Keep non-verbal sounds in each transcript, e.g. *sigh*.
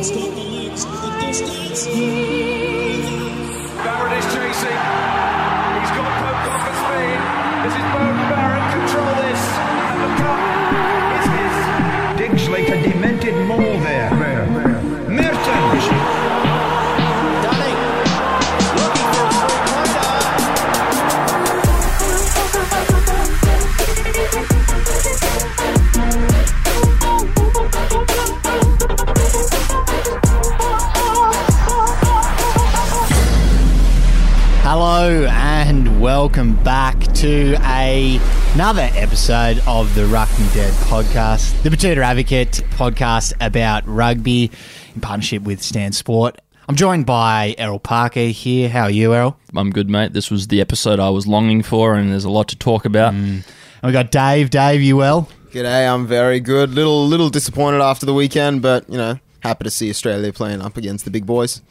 The legs, the another episode of the Ruck Me Dead podcast, the Betoota Advocate podcast about rugby in partnership with Stan Sport. I'm joined by Errol Parker here. How are you, Errol? I'm good, mate. This was the episode I was longing for, and there's a lot to talk about. Mm. And we got Dave. Dave, you well? G'day, I'm very good. Little little disappointed after the weekend, but you know, happy to see Australia playing up against the big boys.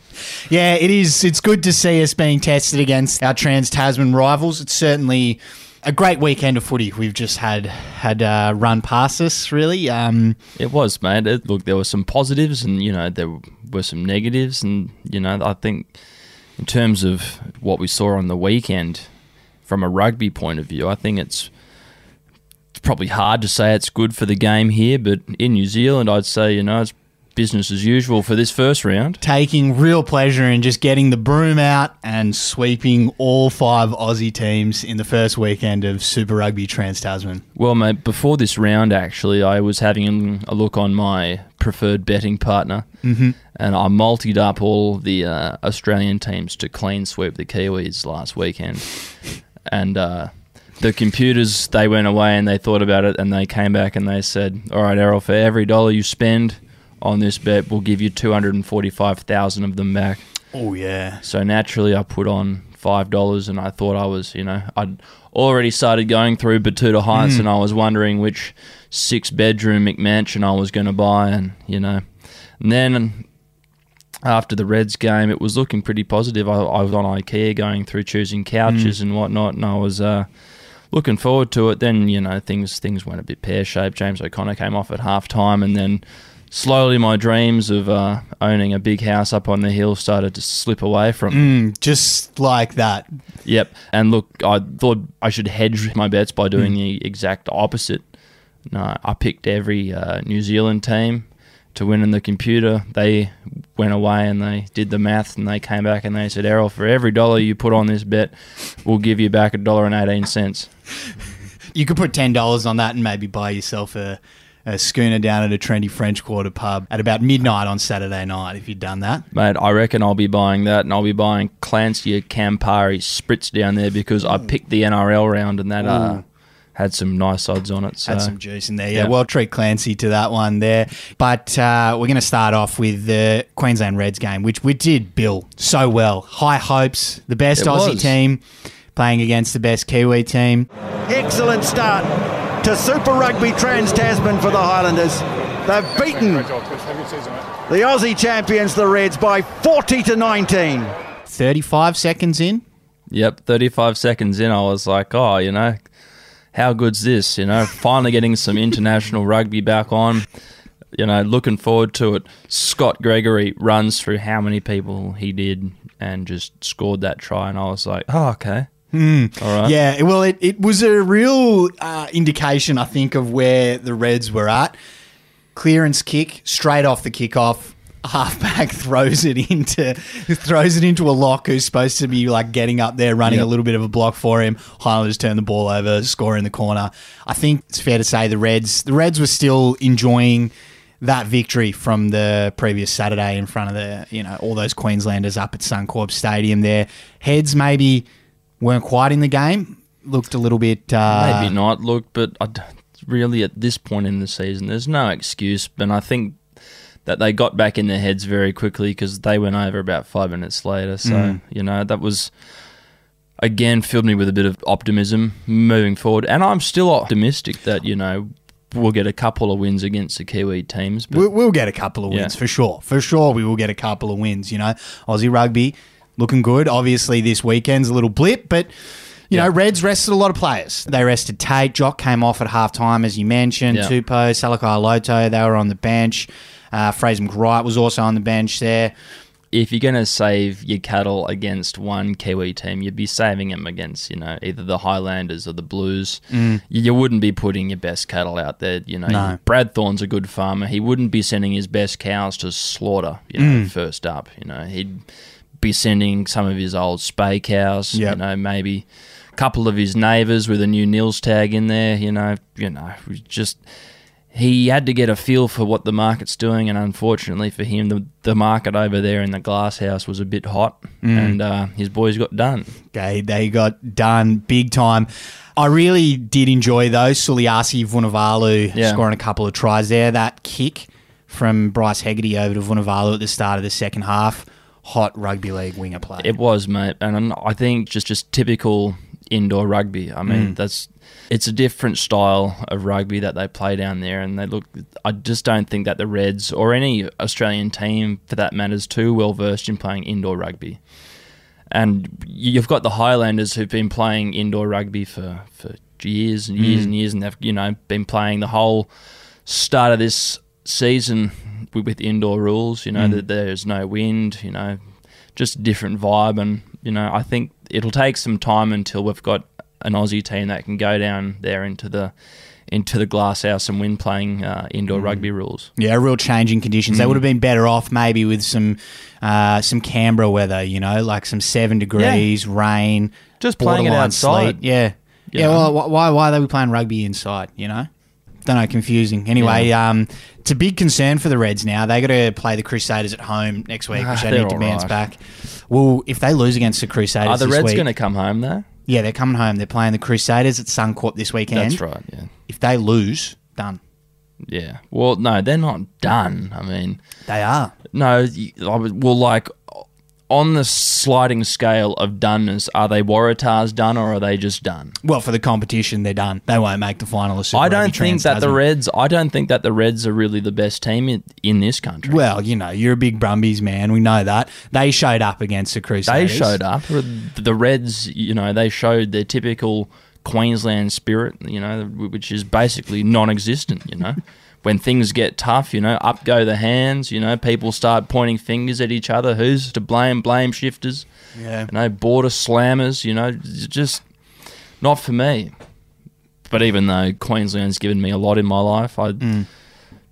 Yeah, it is. It's good to see us being tested against our Trans Tasman rivals. It's certainly a great weekend of footy we've just had had uh, run past us. Really, um, It was, mate. It, look, there were some positives, and you know there were some negatives, and you know I think in terms of what we saw on the weekend, from a rugby point of view, I think it's it's probably hard to say it's good for the game here, but in New Zealand, I'd say you know it's business as usual for this first round. taking real pleasure in just getting the broom out and sweeping all five Aussie teams in the first weekend of Super Rugby Trans Tasman. Well, mate, before this round, actually, I was having a look on my preferred betting partner, mm-hmm. and I multied up all the uh, Australian teams to clean sweep the Kiwis last weekend. and uh, the computers, they went away and they thought about it, and they came back and they said, "All right, Errol, for every dollar you spend on this bet, we'll give you two hundred and forty-five thousand of them back." Oh yeah, So naturally, I put on five dollars, and I thought I was, you know, I'd already started going through Betoota Heights, and I was wondering which six-bedroom McMansion I was going to buy, and you know, and then after the Reds game, it was looking pretty positive. I, I was on IKEA going through choosing couches and whatnot, and I was. Uh, Looking forward to it. Then you know things things went a bit pear shaped. James O'Connor came off at half time, and then slowly my dreams of uh, owning a big house up on the hill started to slip away from. Mm, just like that. Yep. And look, I thought I should hedge my bets by doing the exact opposite. No, I picked every uh, New Zealand team to win in the computer. They went away and they did the math and they came back and they said, Errol, for every dollar you put on this bet, we'll give you back a dollar and eighteen cents. *laughs* You could put ten dollars on that and maybe buy yourself a, a schooner down at a trendy French Quarter pub at about midnight on Saturday night if you'd done that. Mate, I reckon I'll be buying that and I'll be buying Clancy Campari Spritz down there because I picked the NRL round and that uh, had some nice odds on it. So. Had some juice in there. Yeah, yeah. well, treat Clancy to that one there. But uh, we're going to start off with the Queensland Reds game, which we did bill so well. High hopes, the best It Aussie was. team playing against the best Kiwi team. Excellent start to Super Rugby Trans Tasman for the Highlanders. They've beaten the Aussie champions, the Reds, by 40 to 19. 35 seconds in. Yep, 35 seconds in, I was like, oh, you know, how good's this? You know, *laughs* finally getting some international rugby back on. You know, looking forward to it. Scott Gregory runs through how many people he did and just scored that try, and I was like, oh, okay. All right. Yeah, well, it, it was a real uh, indication, I think, of where the Reds were at. Clearance kick straight off the kickoff. Halfback *laughs* throws it into throws it into a lock who's supposed to be like getting up there, running Yep. a little bit of a block for him. Highlanders turn the ball over, score in the corner. I think it's fair to say the Reds the Reds were still enjoying that victory from the previous Saturday in front of the you know all those Queenslanders up at Suncorp Stadium. There heads maybe weren't quite in the game. Looked a little bit uh, Maybe not. Look, but I d really at this point in the season, there's no excuse. And I think that they got back in their heads very quickly because they went over about five minutes later. So you know that was again filled me with a bit of optimism moving forward. And I'm still optimistic that you know we'll get a couple of wins against the Kiwi teams. But We'll, we'll get a couple of wins Yeah. for sure. For sure, we will get a couple of wins. You know, Aussie rugby looking good. Obviously, this weekend's a little blip, but You Yeah. know, Reds rested a lot of players. They rested Tate. Jock came off at half time, as you mentioned. Yeah. Tupou, Salakaia-Loto, they were on the bench. Uh, Fraser McReight was also on the bench there. if you're going to save your cattle against one Kiwi team, you'd be saving them against, you know, either the Highlanders or the Blues. You, you wouldn't be putting your best cattle out there. You know, No. Brad Thorne's a good farmer. He wouldn't be sending his best cows to slaughter, you know, first up. You know, he'd be sending some of his old spay cows, Yep. you know, maybe a couple of his neighbours with a new Nils tag in there, you know, you know, just he had to get a feel for what the market's doing, and unfortunately for him, the, the market over there in the glass house was a bit hot, Mm. and uh, his boys got done. Okay, they got done big time. I really did enjoy those. Suliasi Vunivalu Yeah. scoring a couple of tries there. That kick from Bryce Hegarty over to Vunivalu at the start of the second half. Hot rugby league winger play. It was, mate, and I think just just typical indoor rugby. I Mm. mean, that's it's a different style of rugby that they play down there, and they look. I just don't think that the Reds or any Australian team, for that matter, is too well versed in playing indoor rugby. And you've got the Highlanders who've been playing indoor rugby for, for years and years and years, and they've you know been playing the whole start of this season with, indoor rules. You know that there's no wind. You know, just a different vibe, and you know I think it'll take some time until we've got an Aussie team that can go down there into the into the glass house and win playing uh, indoor rugby rules. Yeah, a real changing conditions. Mm. They would have been better off maybe with some uh, some Canberra weather, you know, like some seven degrees, rain, Just playing it outside. sleet. Yeah, You yeah. Well, why why are they playing rugby inside? You know, don't know. Confusing. Anyway, um, it's a big concern for the Reds now. They got to play the Crusaders at home next week, which Ah, they they're need to bounce right. back. Well, if they lose against the Crusaders Are the Reds going to come home though? yeah, they're coming home. They're playing the Crusaders at Suncorp this weekend. That's right. Yeah. If they lose, done. Yeah. Well, no, they're not done. I mean, They are. no. y- I would- Well, like on the sliding scale of doneness, are they Waratahs done or are they just done? Well, for the competition, they're done. They won't make the final of Super I don't think Trans, that the doesn't. Reds. I don't think that the Reds are really the best team in, in this country. Well, you know, you're a big Brumbies man. We know that. They showed up against the Crucifix. they Crusaders. showed up. The Reds, you know, they showed their typical Queensland spirit. You know, which is basically non-existent. You know. *laughs* When things get tough, you know, up go the hands. You know, people start pointing fingers at each other. Who's to blame? Blame shifters. Yeah. you know, border slammers, you know, just not for me. But even though Queensland's given me a lot in my life, I Mm.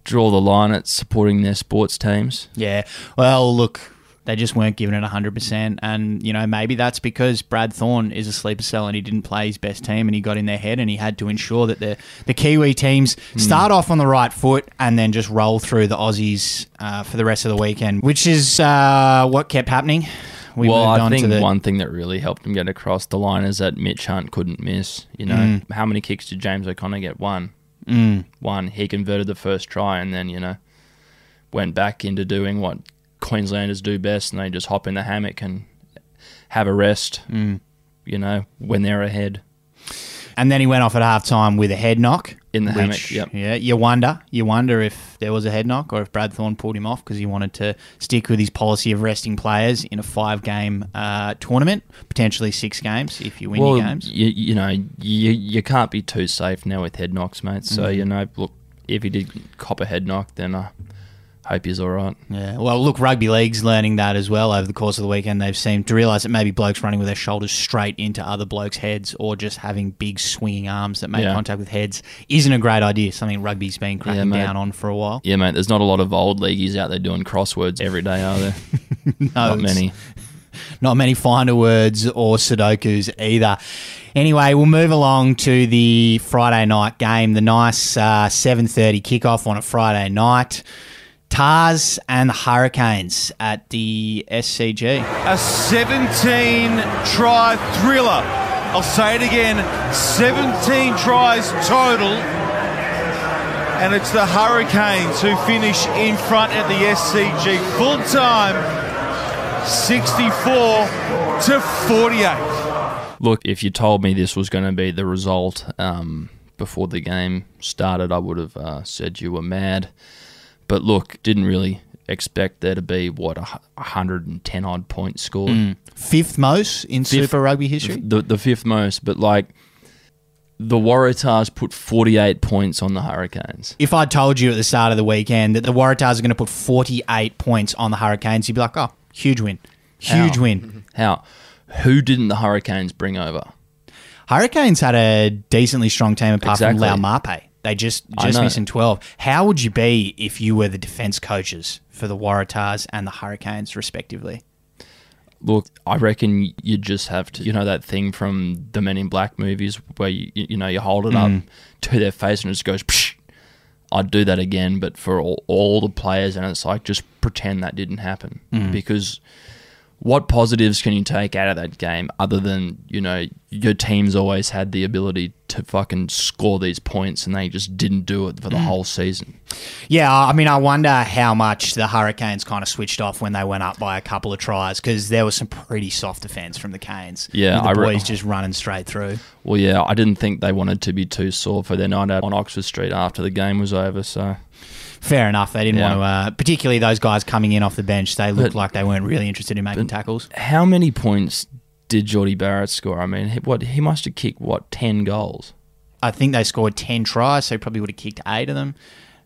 draw the line at supporting their sports teams. Yeah. Well, look, they just weren't giving it 100%. And, you know, maybe that's because Brad Thorne is a sleeper cell and he didn't play his best team and he got in their head and he had to ensure that the, the Kiwi teams Hmm. start off on the right foot and then just roll through the Aussies uh, for the rest of the weekend, which is uh, what kept happening. We well, I think the. one thing that really helped him get across the line is that Mitch Hunt couldn't miss. You know, Mm. how many kicks did James O'Connor get? One. Mm. One. He converted the first try and then, you know, went back into doing what Queenslanders do best and they just hop in the hammock and have a rest, Mm. you know, when they're ahead. And then he went off at half time with a head knock. In the which, hammock, yep. Yeah, you wonder, you wonder if there was a head knock or if Brad Thorne pulled him off because he wanted to stick with his policy of resting players in a five-game uh, tournament, potentially six games if you win well, your games. You, you know, you you can't be too safe now with head knocks, mate. So Mm-hmm. you know, look, if he did cop a head knock, then I hope he's all right. Yeah, well, look, rugby league's learning that as well over the course of the weekend. They've seemed to realise that maybe blokes running with their shoulders straight into other blokes' heads or just having big swinging arms that make Yeah. contact with heads isn't a great idea. Something rugby's been cracking mate. down on for a while. Yeah, mate. There's not a lot of old leagueies out there doing crosswords every day, are there? *laughs* No, not many. *laughs* not many finder words or Sudokus either. Anyway, we'll move along to the Friday night game. The nice uh, 7.30 kickoff on a Friday night. Tahs and the Hurricanes at the SCG. a 17 try thriller. I'll say it again 17 tries total. And it's the Hurricanes who finish in front at the SCG. Full time 64 to 48. Look, if you told me this was going to be the result um, before the game started, I would have uh, said you were mad. But look, didn't really expect there to be what a 110 odd points scored. Mm. Fifth most in Fifth- Super Rugby history. the the fifth most, but like the Waratahs put 48 points on the Hurricanes. If I told you at the start of the weekend that the Waratahs are going to put 48 points on the Hurricanes, you'd be like, oh, huge win. Huge How? win. Mm-hmm. How? Who didn't the Hurricanes bring over? Hurricanes had a decently strong team apart Exactly. from Laumape. They just just missing 12. How would you be if you were the defense coaches for the Waratahs and the Hurricanes, respectively? Look, I reckon you just have to, you know, that thing from the Men in Black movies where you, you know you hold it Mm. up to their face and it just goes. Psh. I'd do that again, but for all, all the players, and it's like just pretend that didn't happen Mm. because what positives can you take out of that game other than you know your team's always had the ability to fucking score these points and they just didn't do it for the Mm. whole season. Yeah, I mean, I wonder how much the Hurricanes kind of switched off when they went up by a couple of tries because there was some pretty soft defense from the Canes. Yeah, the I re- boys just running straight through. Well, yeah, I didn't think they wanted to be too sore for their night out on Oxford Street after the game was over. So Fair enough. They didn't Yeah. want to, uh, particularly those guys coming in off the bench. They looked But- like they weren't really interested in making tackles. how many points did Jordie Barrett score? I mean, he- what he must have kicked what ten goals. I think they scored ten tries, so he probably would have kicked eight of them.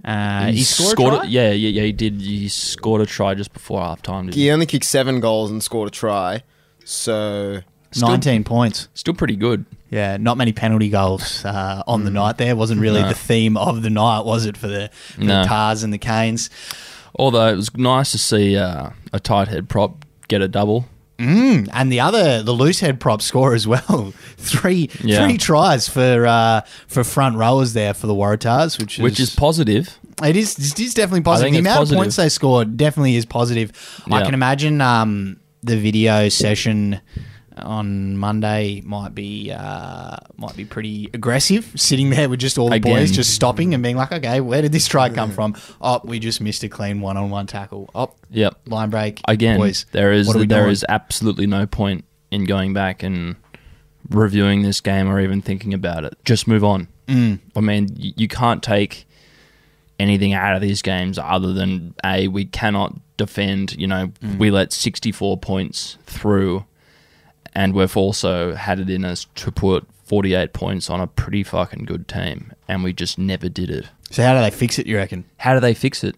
Uh, he, scored, a try? it- yeah, yeah, yeah. He did. He scored a try just before half time. Did he? He only kicked seven goals and scored a try. So nineteen points. Still pretty good. Yeah, not many penalty goals uh, on the night. There wasn't really No. the theme of the night, was it, for the, for No. the Tahs and the Canes? Although it was nice to see uh, a tight head prop get a double. Mm, and the other, the loose head prop score as well. *laughs* Three Yeah. three tries for uh, for front rowers there for the Waratahs, which is Which is positive. It is. It is definitely positive. The amount positive. of points they scored definitely is positive. I can imagine um, the video session on Monday might be uh, might be pretty aggressive. Sitting there with just all the Again. boys just stopping and being like, "Okay, where did this try come from? Oh, we just missed a clean one-on-one tackle. Oh, Yep. line break Again, boys. there is what are we there doing? is absolutely no point in going back and reviewing this game or even thinking about it. Just move on. Mm. I mean, you can't take anything out of these games other than a we cannot defend. You know, Mm. we let sixty four points through, and we've also had it in us to put forty eight points on a pretty fucking good team, and we just never did it. So how do they fix it? You reckon? How do they fix it?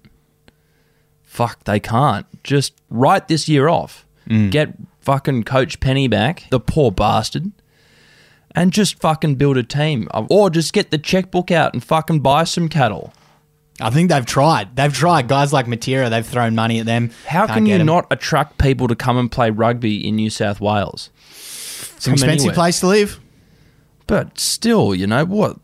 Fuck, they can't. Just write this year off. Mm. Get fucking Coach Penney back, the poor bastard, and just fucking build a team. Or just get the checkbook out and fucking buy some cattle. I think they've tried. They've tried. Guys like Matera, they've thrown money at them. How Can't can get not attract people to come and play rugby in New South Wales? It's an expensive place to live. But still, you know what?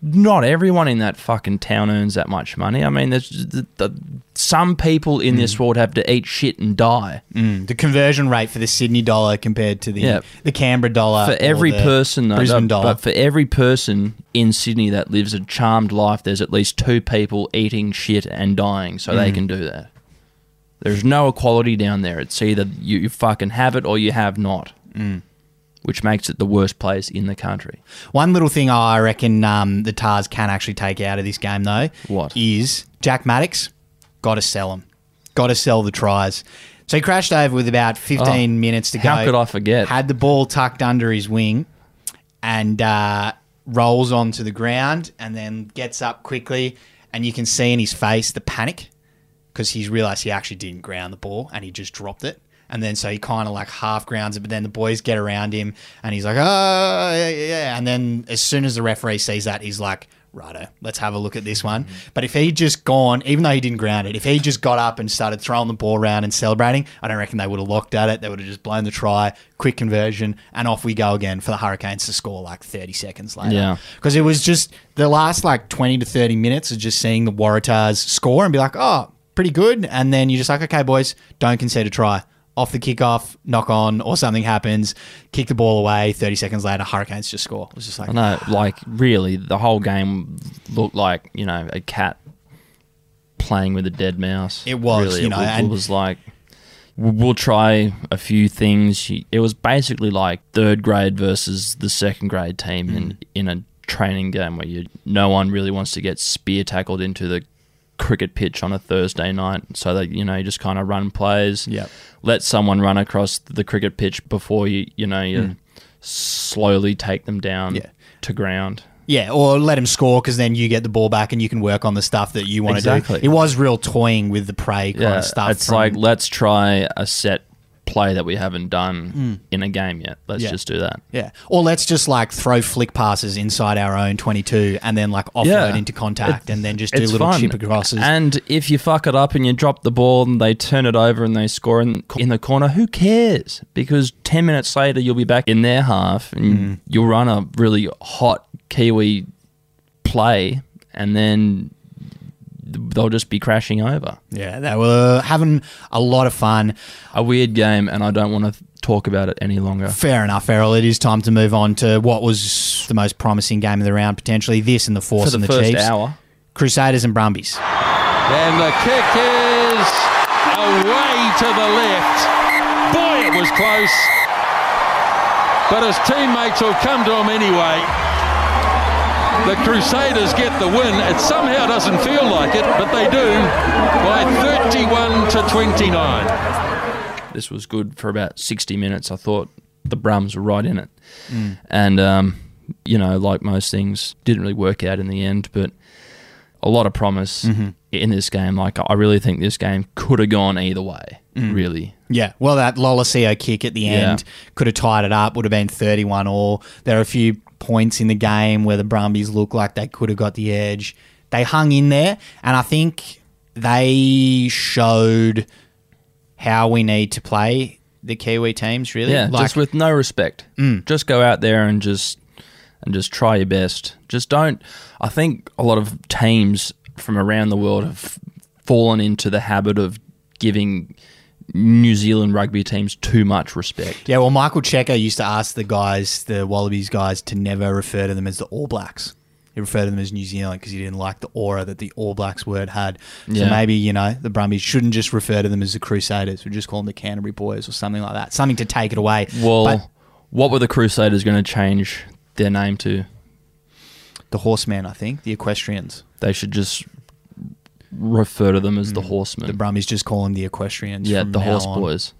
Not everyone in that fucking town earns that much money. I mean, there's the, the, some people in this world have to eat shit and die. Mm, the conversion rate for the Sydney dollar compared to the Yeah. the Canberra dollar for or every the person though, Brisbane dollar. but for every person in Sydney that lives a charmed life, there's at least two people eating shit and dying, so they Mm. can do that. There's no equality down there. It's either you, you fucking have it or you have not, Mm. Which makes it the worst place in the country. One little thing I reckon um, the Tahs can actually take out of this game though, What? is Jack Maddocks got to sell him, got to sell the tries. So he crashed over with about 15 Oh, minutes to go. how could I forget? Had the ball tucked under his wing, and uh, rolls onto the ground, and then gets up quickly, and you can see in his face the panic because he's realised he actually didn't ground the ball and he just dropped it. And then so he kind of like half grounds it, but then the boys get around him and he's like, oh, yeah, yeah, yeah. And then as soon as the referee sees that, he's like, righto, let's have a look at this one. Mm-hmm. But if he'd just gone, even though he didn't ground it, if he just got up and started throwing the ball around and celebrating, I don't reckon they would have looked at it. They would have just blown the try, quick conversion, and off we go again for the Hurricanes to score like 30 seconds later. Yeah. Because it was just the last like 20 to 30 minutes of just seeing the Waratahs score and be like, oh, pretty good. And then you're just like, okay, boys, don't concede a try. Off the kickoff, knock on, or something happens, kick the ball away. 30 seconds later, Hurricanes just score. It was just like, no, like really, the whole game looked like you know a cat playing with a dead mouse. It was, really, you know, it, and- it was like we'll we'll try a few things. It was basically like third grade versus the second grade team Mm. in in a training game where you no one really wants to get spear tackled into the cricket pitch on a Thursday night, so that you know you just kind of run plays. Yep. Let someone run across the cricket pitch before you you know you slowly take them down Mm. Yeah. to ground. Yeah, or let him score because then you get the ball back and you can work on the stuff that you want Exactly. to do. It was real toying with the prey kind Yeah, of stuff. it's from- like let's try a set play that we haven't done in a game yet. Let's Mm. Yeah. just do that. yeah, or let's just like throw flick passes inside our own twenty-two and then like offload Yeah. into contact and then just do It's little fun. chip crosses. And if you fuck it up and you drop the ball and they turn it over and they score in, in the corner, who cares? Because 10 minutes later, you'll be back in their half and Mm. you'll run a really hot Kiwi play and then they'll just be crashing over. yeah, they were having a lot of fun. A weird game, and I don't want to talk about it any longer. Fair enough, Errol. It is time to move on to what was the most promising game of the round, potentially. This and the Force For and the the first Chiefs. hour. Crusaders and Brumbies. And the kick is away to the left. Boy, it was close. But his teammates will come to him anyway. The Crusaders get the win. It somehow doesn't feel like it, but they do by 31 to 29. This was good for about 60 minutes. I thought the Brums were right in it. Mm. And, um, you know, like most things, didn't really work out in the end, but a lot of promise Mm-hmm. in this game. Like, I really think this game could have gone either way, Mm. really. Yeah, well, that Lolesio kick at the Yeah. end could have tied it up, would have been 31 all. There are a few points in the game where the Brumbies look like they could have got the edge. They hung in there, and I think they showed how we need to play the Kiwi teams, really. Yeah, Like- just with no respect. Mm. Just go out there and just and just try your best. Just don't. I think a lot of teams from around the world have fallen into the habit of giving New Zealand rugby teams too much respect. Yeah, well, Michael Cheika used to ask the guys, the Wallabies guys, to never refer to them as the All Blacks. He referred to them as New Zealand because he didn't like the aura that the All Blacks word had. So Yeah. maybe, you know, the Brumbies shouldn't just refer to them as the Crusaders. We just call them the Canterbury Boys or something like that. Something to take it away. Well, But what were the Crusaders going to change their name to? the Horsemen, I think, the Equestrians. They should just refer to them as the Horsemen. Mm. The Brumbies just call them the Equestrians. yeah, the Horse on. Boys.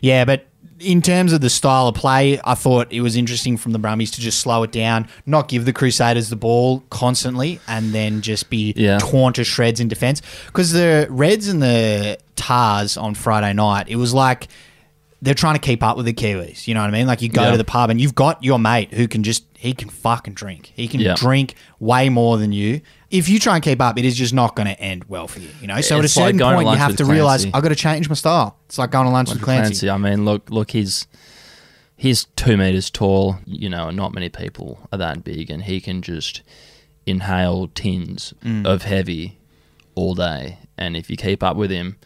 Yeah, but in terms of the style of play, I thought it was interesting from the Brumbies to just slow it down, not give the Crusaders the ball constantly, and then just be Yeah. torn to shreds in defence. Because the Reds and the Tahs on Friday night, it was like they're trying to keep up with the Kiwis. You know what I mean? Like you go Yeah. to the pub and you've got your mate who can just he can fucking drink. He can Yeah. drink way more than you. If you try and keep up, it is just not going to end well for you. You know. So at a It's like certain point, you have with to realize Clancy. I got to change my style. It's like going to lunch with Clancy. I mean, look, look, he's he's two meters tall. You know, and not many people are that big, and he can just inhale tins Mm. of heavy all day. And if you keep up with him,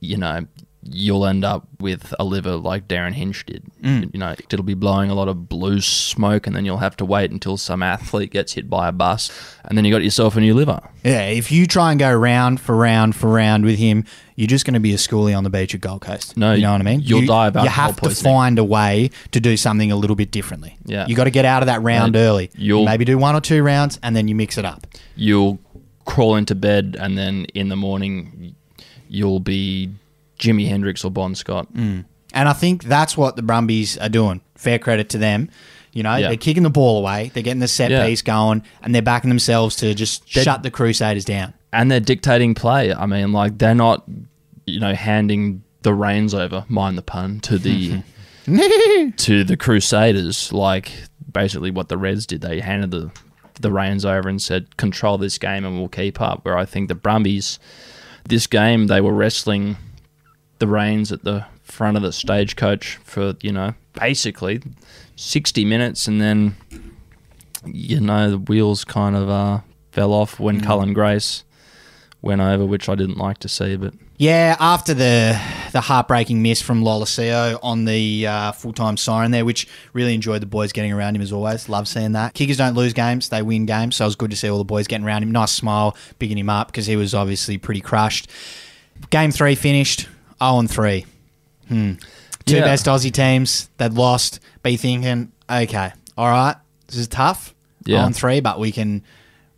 you know, you'll end up with a liver like Derryn Hinch did. Mm. You know, it'll be blowing a lot of blue smoke, and then you'll have to wait until some athlete gets hit by a bus, and then you got yourself a new liver. Yeah, if you try and go round for round for round with him, you're just going to be a schoolie on the beach at Gold Coast. No, you know what I mean. you'll you, die of You have to poisoning. find a way to do something a little bit differently. Yeah. you got to get out of that round Mate, early. you'll- maybe do one or two rounds and then you mix it up. you'll crawl into bed and then in the morning you'll be Jimi Hendrix or Bon Scott. Mm. And I think that's what the Brumbies are doing. Fair credit to them. You know, Yeah. they're kicking the ball away, they're getting the set Yeah. piece going, and they're backing themselves to just They're- shut the Crusaders down. And they're dictating play. I mean, like they're not, you know, handing the reins over, mind the pun, to the *laughs* to the Crusaders. Like basically what the Reds did. They handed the the reins over and said, "Control this game, and we'll keep up." Where I think the Brumbies, this game, they were wrestling the reins at the front of the stagecoach for you know basically sixty minutes, and then you know the wheels kind of uh, fell off when Cullen Grace went over, which I didn't like to see, but. Yeah, after the the heartbreaking miss from Lolesio on the uh, full time siren there, which really enjoyed the boys getting around him as always. Love seeing that. Kickers don't lose games; they win games. So it was good to see all the boys getting around him. Nice smile, bigging him up because he was obviously pretty crushed. Game three finished zero and three. Hmm. Two Yeah. best Aussie teams. They'd lost. Be thinking, okay, all right, this is tough. Yeah. Zero and three, but we can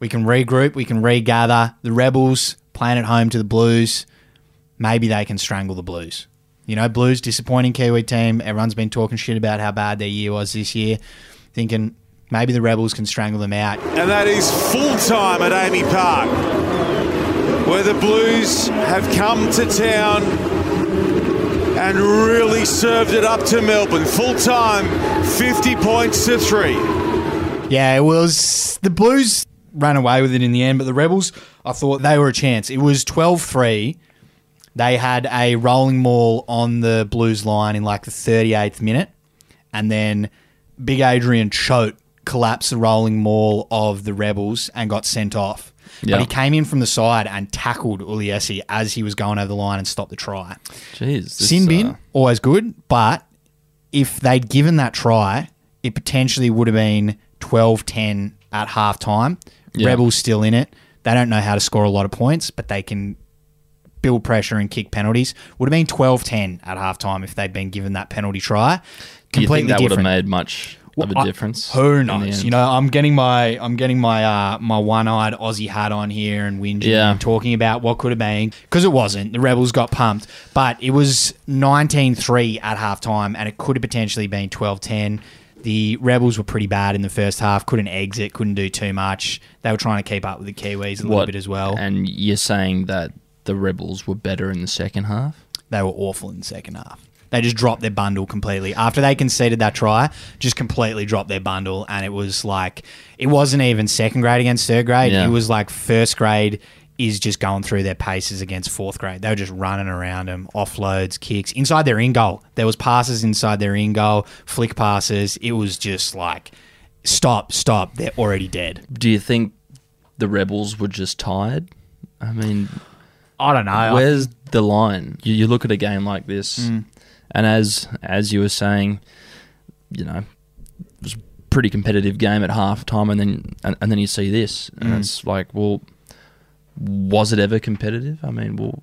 we can regroup. We can regather. The rebels playing at home to the Blues. Maybe they can strangle the Blues. You know, Blues disappointing Kiwi team. Everyone's been talking shit about how bad their year was this year. Thinking maybe the Rebels can strangle them out. And that is full time at AAMI Park, where the Blues have come to town and really served it up to Melbourne. Full time, 50 points to three. Yeah, it was the Blues ran away with it in the end, but the Rebels, I thought they were a chance. It was 12 3. They had a rolling maul on the Blues line in like the 38th minute, and then Big Adrian Choat collapsed the rolling maul of the Rebels and got sent off. Yeah. But he came in from the side and tackled Uliesi as he was going over the line and stopped the try. Jeez. this, Sin bin, uh, always good, but if they'd given that try, it potentially would have been 12 10 at half time. Yeah. Rebels still in it. They don't know how to score a lot of points, but they can build pressure and kick penalties. Would have been 12 10 at half time if they'd been given that penalty try. do you Completely think that would have different. made much of a I- difference? Who knows? You know, I'm getting my I'm getting my uh, my one-eyed Aussie hat on here and whinging Yeah. and talking about what could have been because it wasn't. The Rebels got pumped, but it was 19-3 at halftime, and it could have potentially been 12-10. The Rebels were pretty bad in the first half. Couldn't exit. Couldn't do too much. They were trying to keep up with the Kiwis a little bit as well. And you're saying that the Rebels were better in the second half? they were awful in the second half. They just dropped their bundle completely. After they conceded that try, just completely dropped their bundle. And it was like, it wasn't even second grade against third grade. Yeah. It was like first grade is just going through their paces against fourth grade. They were just running around them, offloads, kicks, inside their in goal. There was passes inside their in goal, flick passes. It was just like, stop, stop. They're already dead. Do you think the Rebels were just tired? I mean, I don't know. Where's the line? You, you look at a game like this, Mm. And as as you were saying, you know, it was a pretty competitive game at half time, and then and, and then you see this, and Mm. it's like, well, was it ever competitive? I mean, well,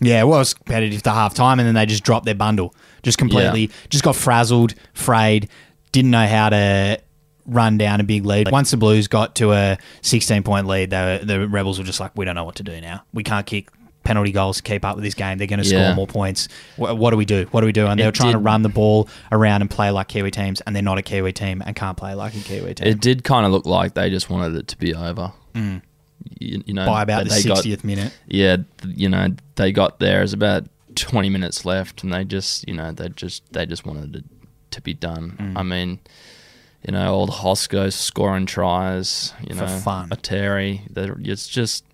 Yeah, it was competitive to half time, and then they just dropped their bundle. Just completely, just got frazzled, frayed, didn't know how to run down a big lead. Once the Blues got to a 16 point lead, they were, the Rebels were just like, we don't know what to do now. We can't kick penalty goals to keep up with this game. They're going to Yeah. score more points. What, what do we do? What do we do? And they're trying to run the ball around and play like Kiwi teams, and they're not a Kiwi team and can't play like a Kiwi team. it did kind of look like they just wanted it to be over. Mm. You, you know, By about the 60th minute. Yeah, you know, they got there. It was about twenty minutes left, and they just, you know, they just they just wanted it to be done. Mm. I mean, you know, old Hosco scoring tries. You For know, fun. A Terry. It's just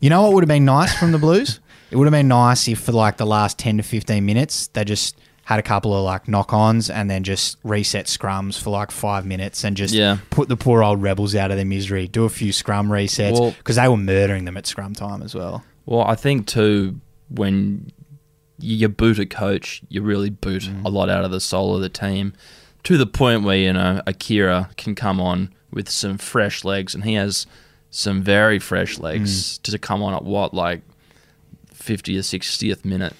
You know what would have been nice from the Blues? *laughs* it would have been nice if for like the last 10 to 15 minutes they just had a couple of like knock-ons and then just reset scrums for like five minutes and just Yeah. put the poor old rebels out of their misery. Do a few scrum resets Well- because they were murdering them at scrum time as well. Well, I think too when you, you boot a coach, you really boot Mm. a lot out of the soul of the team to the point where you know Akira can come on with some fresh legs, and he has some very fresh Mm. legs to come on at what like fifty or sixtieth minute,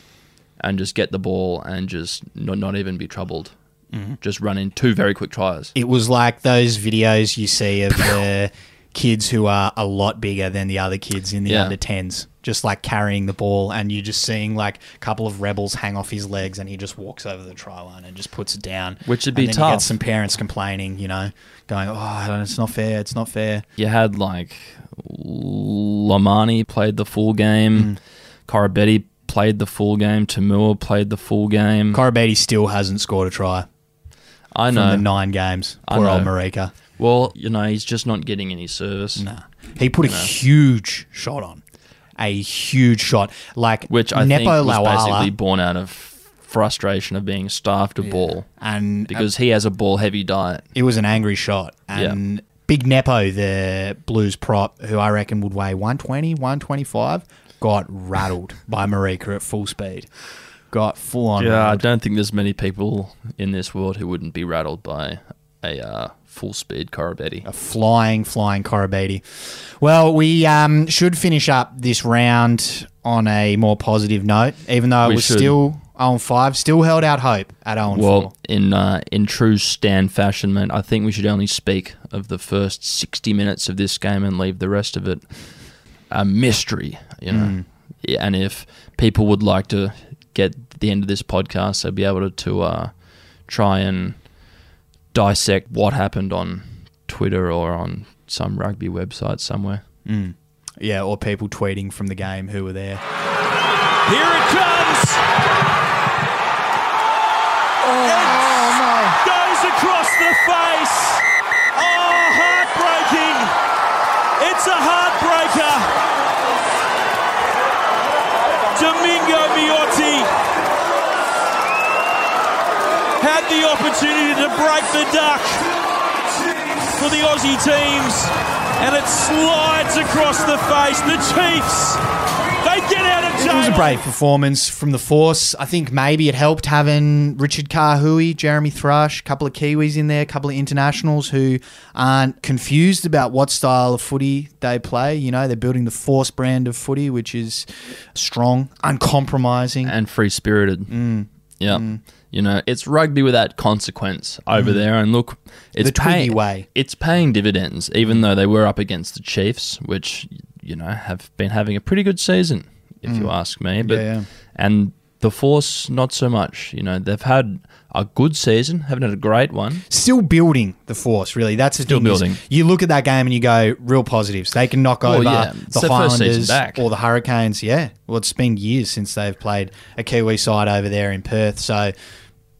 and just get the ball and just not not even be troubled. Mhm. Just run in two very quick tries. It was like those videos you see of *laughs* the kids who are a lot bigger than the other kids in the Yeah. under 10s, just like carrying the ball, and you're just seeing like a couple of rebels hang off his legs, and he just walks over the try line and just puts it down. Which would And be then You get tough. some parents complaining, you know, going, "Oh, it's not fair. It's not fair." You had like Lomani played the full game, mm. Koroibete played the full game, To'omua played the full game. Koroibete still hasn't scored a try. I know the nine games. Poor old. Marika. Well, you know he's just not getting any service. Nah. He put a huge shot on, a huge shot, like which I Nepo think was Laulala, basically born out of frustration of being starved of ball, and uh, because he has a ball heavy diet. It was an angry shot. And Big Nepo, the Blues prop, who I reckon would weigh 120, 125, got rattled *laughs* by Marika at full speed. Got full on. Yeah, I rattled. don't think there's many people in this world who wouldn't be rattled by a uh, full speed Koroibete. A flying, flying Koroibete. Well, we um, should finish up this round on a more positive note, even though it We was should. still 0 5, still held out hope at 0 4. Well, in uh, in true Stan fashion, mate, I think we should only speak of the first 60 minutes of this game and leave the rest of it a mystery, you know. Mm. Yeah, and if people would like to get the end of this podcast, they'll be able to, to uh, try and dissect what happened on Twitter or on some rugby website somewhere. Mm. Yeah, or people tweeting from the game who were there. Here it comes. Had the opportunity to break the duck for the Aussie teams, and it slides across the face. The Chiefs, they get out of jail. It was a brave performance from the Force. I think maybe it helped having Richard Kahui, Jeremy Thrush, a couple of Kiwis in there, a couple of internationals who aren't confused about what style of footy they play. You know, they're building the Force brand of footy, which is strong, uncompromising. and free spirited. Mm. Yeah. You know, it's rugby without consequence over Mm. there. And look, it's The way. It's paying dividends, even though they were up against the Chiefs, which, you know, have been having a pretty good season, if you Mm. ask me. But Yeah, yeah. And the Force, not so much. You know, they've had a good season, haven't had a great one. Still building the Force, really. That's the Still thing is building. You look at that game and you go, real positives. They can knock Well, over yeah, the Highlanders back. or the Hurricanes. Yeah. Well, it's been years since they've played a Kiwi side over there in Perth. So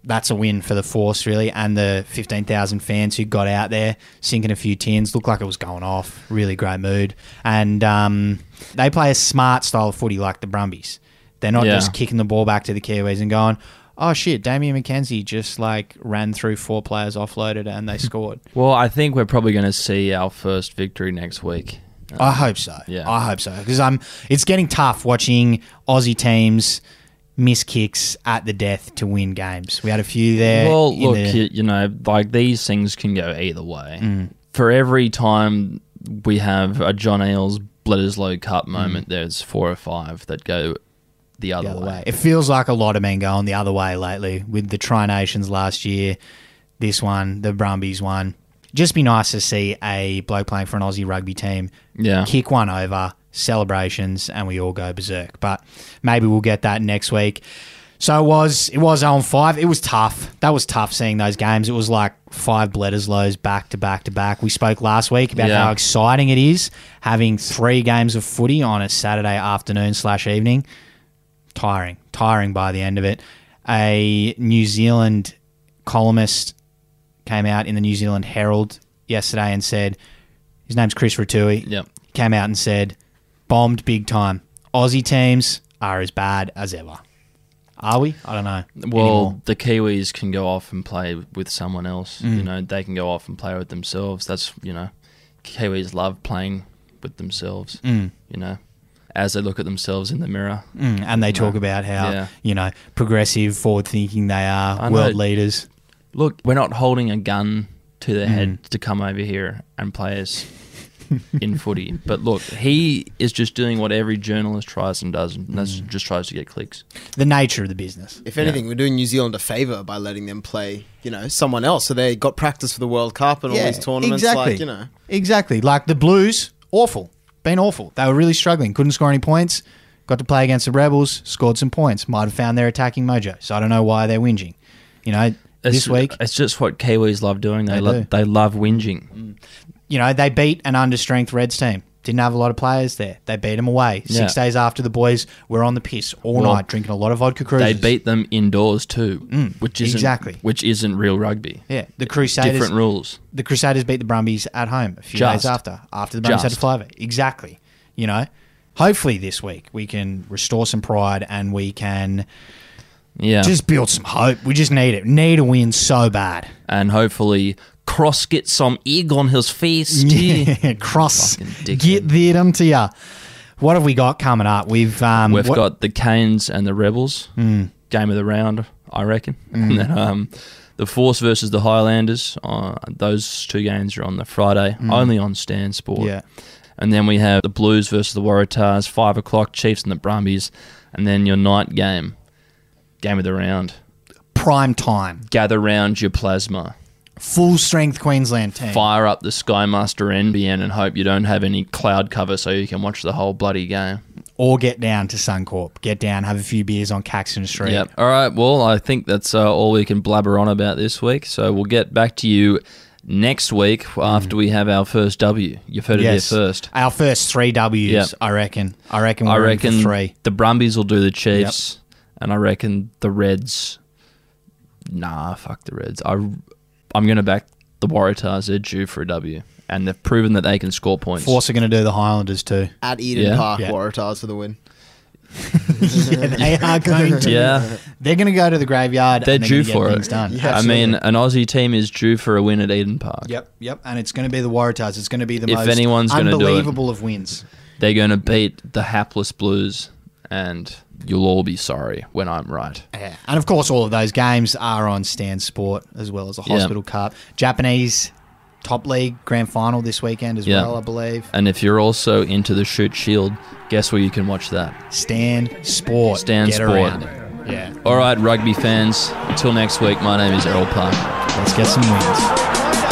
that's a win for the Force, really. And the 15,000 fans who got out there sinking a few tins. Looked like it was going off. Really great mood. And um, they play a smart style of footy like the Brumbies. They're not Yeah. just kicking the ball back to the Kiwis and going, oh shit, Damian McKenzie just like ran through four players offloaded and they *laughs* scored. Well, I think we're probably going to see our first victory next week. I hope so. Yeah. I hope so because I'm. It's getting tough watching Aussie teams miss kicks at the death to win games. We had a few there. Well, look, the- you, know, like these things can go either way. Mm. For every time we have a John Eales Bledisloe Mm. Cup moment, there's four or five that go the other, the other way. way. It feels like a lot have been going the other way lately with the Tri Nations last year. This one, the Brumbies one. Just be nice to see a bloke playing for an Aussie rugby team Yeah. kick one over, celebrations, and we all go berserk. But maybe we'll get that next week. So it was it was on five. It was tough. That was tough seeing those games. It was like five Bledisloes back to back to back. We spoke last week about Yeah. how exciting it is having three games of footy on a Saturday afternoon slash evening. Tiring, tiring by the end of it. A New Zealand columnist came out in the New Zealand Herald yesterday and said his name's Chris Rattue. Yep. Came out and said bombed big time. Aussie teams are as bad as ever. Are we? I don't know. Well, anymore. the Kiwis can go off and play with someone else. Mm. You know, they can go off and play with themselves. That's you know, Kiwis love playing with themselves. Mm. You know, as they look at themselves in the mirror. Mm, and they talk know. about how Yeah. you know progressive, forward thinking they are, I world know. leaders. Look, we're not holding a gun to their Mm. head to come over here and play us *laughs* in footy. But look, he is just doing what every journalist tries and does, and that's Mm. just tries to get clicks. The nature of the business. If anything, we're doing New Zealand a favour by letting them play, you know, someone else. So they got practice for the World Cup and all these tournaments. Exactly. Like, you know, Exactly. Like the Blues, awful. Been awful. They were really struggling. Couldn't score any points. Got to play against the Rebels, scored some points. Might have found their attacking mojo. So I don't know why they're whinging. You know, this It's- week, it's just what Kiwis love doing. They They lo- do. they love whinging. you know, they beat an understrength Reds team. Didn't have a lot of players there. They beat them away. Six Yeah. days after the boys were on the piss all Well, night, drinking a lot of vodka cruises. They beat them indoors too, Mm, which isn't exactly. which isn't real rugby. Yeah, the Crusaders. Different rules. The Crusaders beat the Brumbies at home a few Just. days after. After the Brumbies had to Just. fly over. Exactly. You know, hopefully this week we can restore some pride and we can Yeah, just build some hope. We just need it. Need a win so bad. and hopefully *laughs* Cross gets some egg on his face. Yeah, cross. Get there unto ya. What have we got coming up? We've um, We've what- got the Canes and the Rebels Mm. game of the round, I reckon. *laughs* Mm. And then um, the Force versus the Highlanders. Uh, those two games are on the Friday, Mm. only on Stan Sport. Yeah. And then we have the Blues versus the Waratahs, five o'clock. Chiefs and the Brumbies, and then your night game, game of the round. prime time. Gather round your plasma. Full strength Queensland team. Fire up the Sky Muster NBN and hope you don't have any cloud cover so you can watch the whole bloody game. Or get down to Suncorp. Get down, have a few beers on Caxton Street. Yep. All right. Well, I think that's uh, all we can blabber on about this week. So we'll get back to you next week after we have our first W. You've heard Mm. Yes. it here first. Our first three W's, Yep. I reckon. I reckon I we're in for reckon three. the Brumbies will do the Chiefs, and I reckon the Reds. Nah, fuck the Reds. I, I'm going to back the Waratahs. They're due for a W, and they've proven that they can score points. Force are going to do the Highlanders too. At Eden Yeah. Park, Yeah. Waratahs for the win. *laughs* yeah, they are going to. Yeah. They're going to go to the graveyard. They're and they're due gonna get for things it. Done. Yeah. I mean, an Aussie team is due for a win at Eden Park. Yep, yep. And it's going to be the Waratahs. It's going to be the If most anyone's gonna do it- unbelievable of wins. They're going to beat the hapless Blues, and you'll all be sorry when I'm right. Yeah. And of course, all of those games are on Stan Sport as well as the Yeah. Hospital Cup. Japanese top league grand final this weekend as Yeah. well, I believe. And if you're also into the Shute Shield, guess where you can watch that? Stan Sport. Stan Get Sport. Yeah. All right, rugby fans. Until next week, my name is Errol Parker. Let's get some wins.